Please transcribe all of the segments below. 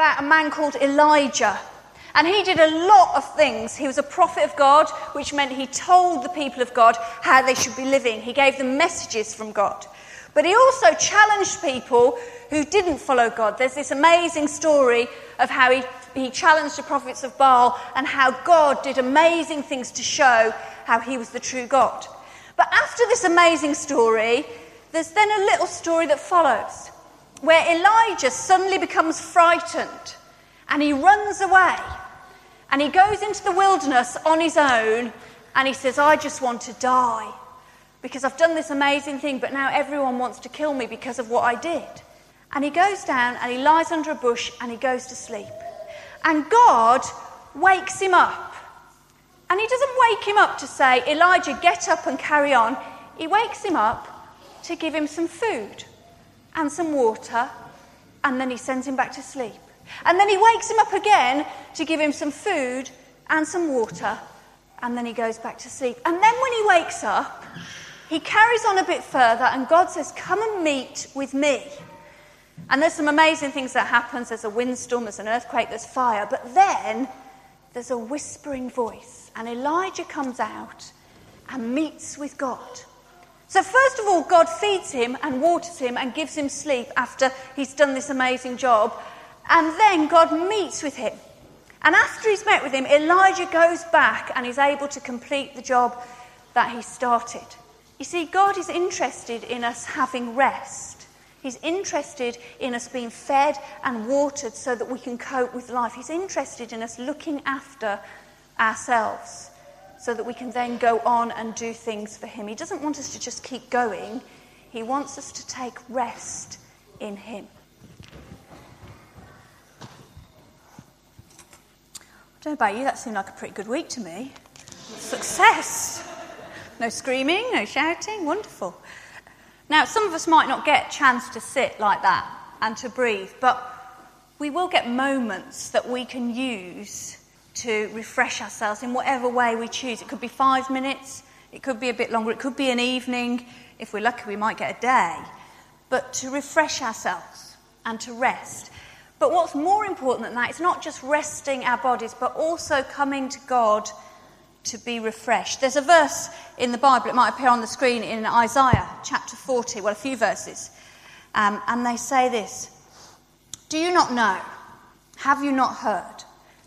about a man called Elijah. And he did a lot of things. He was a prophet of God, which meant he told the people of God how they should be living. He gave them messages from God. But he also challenged people who didn't follow God. There's this amazing story of how he, he challenged the prophets of Baal and how God did amazing things to show how he was the true God. But after this amazing story, there's then a little story that follows where Elijah suddenly becomes frightened and he runs away and he goes into the wilderness on his own and he says, I just want to die because I've done this amazing thing, but now everyone wants to kill me because of what I did. And he goes down and he lies under a bush and he goes to sleep. And God wakes him up. And he doesn't wake him up to say, Elijah, get up and carry on. He wakes him up to give him some food and some water, and then he sends him back to sleep. And then he wakes him up again to give him some food and some water, and then he goes back to sleep. And then when he wakes up, he carries on a bit further, and God says, Come and meet with me. And there's some amazing things that happens. There's a windstorm, there's an earthquake, there's fire. But then there's a whispering voice, and Elijah comes out and meets with God. So, first of all, God feeds him and waters him and gives him sleep after he's done this amazing job. And then God meets with him. And after he's met with him, Elijah goes back and is able to complete the job that he started. You see, God is interested in us having rest. He's interested in us being fed and watered so that we can cope with life. He's interested in us looking after ourselves so that we can then go on and do things for Him. He doesn't want us to just keep going, He wants us to take rest in Him. I don't know about you, that seemed like a pretty good week to me. Success! No screaming, no shouting, wonderful. Now, some of us might not get a chance to sit like that and to breathe, but we will get moments that we can use to refresh ourselves in whatever way we choose. It could be five minutes, it could be a bit longer, it could be an evening. If we're lucky, we might get a day. But to refresh ourselves and to rest. But what's more important than that is not just resting our bodies, but also coming to God to be refreshed. There's a verse in the Bible, it might appear on the screen in Isaiah chapter 40, well, a few verses. Um, and they say this Do you not know? Have you not heard?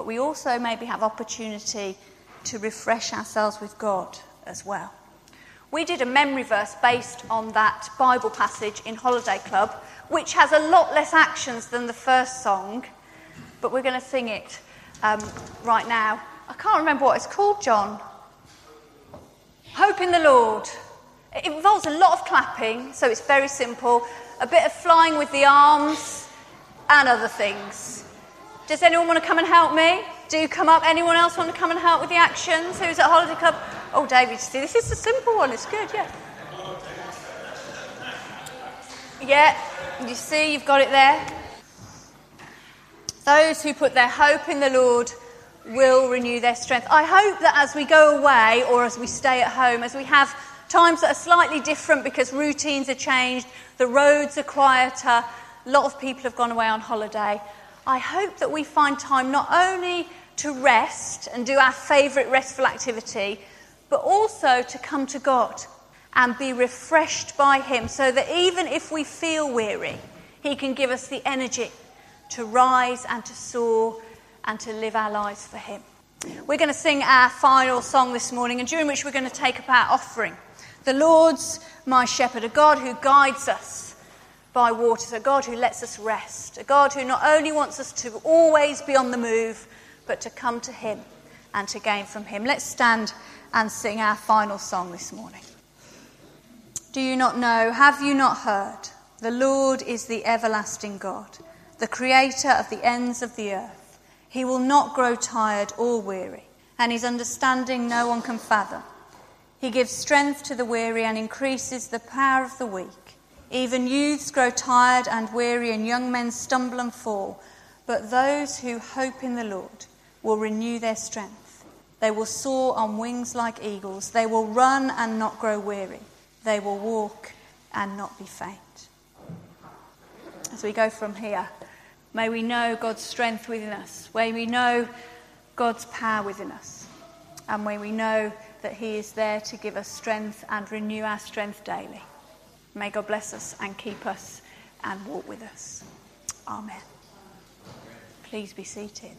but we also maybe have opportunity to refresh ourselves with God as well. We did a memory verse based on that Bible passage in Holiday Club, which has a lot less actions than the first song, but we're going to sing it um, right now. I can't remember what it's called, John. Hope in the Lord. It involves a lot of clapping, so it's very simple, a bit of flying with the arms, and other things. Does anyone want to come and help me? Do come up. Anyone else want to come and help with the actions? Who's at Holiday Club? Oh, David, see, this is a simple one. It's good, yeah. Yeah, you see, you've got it there. Those who put their hope in the Lord will renew their strength. I hope that as we go away or as we stay at home, as we have times that are slightly different because routines are changed, the roads are quieter, a lot of people have gone away on holiday. I hope that we find time not only to rest and do our favourite restful activity, but also to come to God and be refreshed by Him so that even if we feel weary, He can give us the energy to rise and to soar and to live our lives for Him. We're going to sing our final song this morning, and during which we're going to take up our offering. The Lord's my shepherd, a God who guides us by waters, a God who lets us rest, a God who not only wants us to always be on the move, but to come to Him and to gain from Him. Let's stand and sing our final song this morning. Do you not know? Have you not heard? The Lord is the everlasting God, the creator of the ends of the earth. He will not grow tired or weary, and his understanding no one can fathom. He gives strength to the weary and increases the power of the weak. Even youths grow tired and weary, and young men stumble and fall. But those who hope in the Lord will renew their strength. They will soar on wings like eagles. They will run and not grow weary. They will walk and not be faint. As we go from here, may we know God's strength within us. May we know God's power within us. And may we know that He is there to give us strength and renew our strength daily. May God bless us and keep us and walk with us. Amen. Please be seated.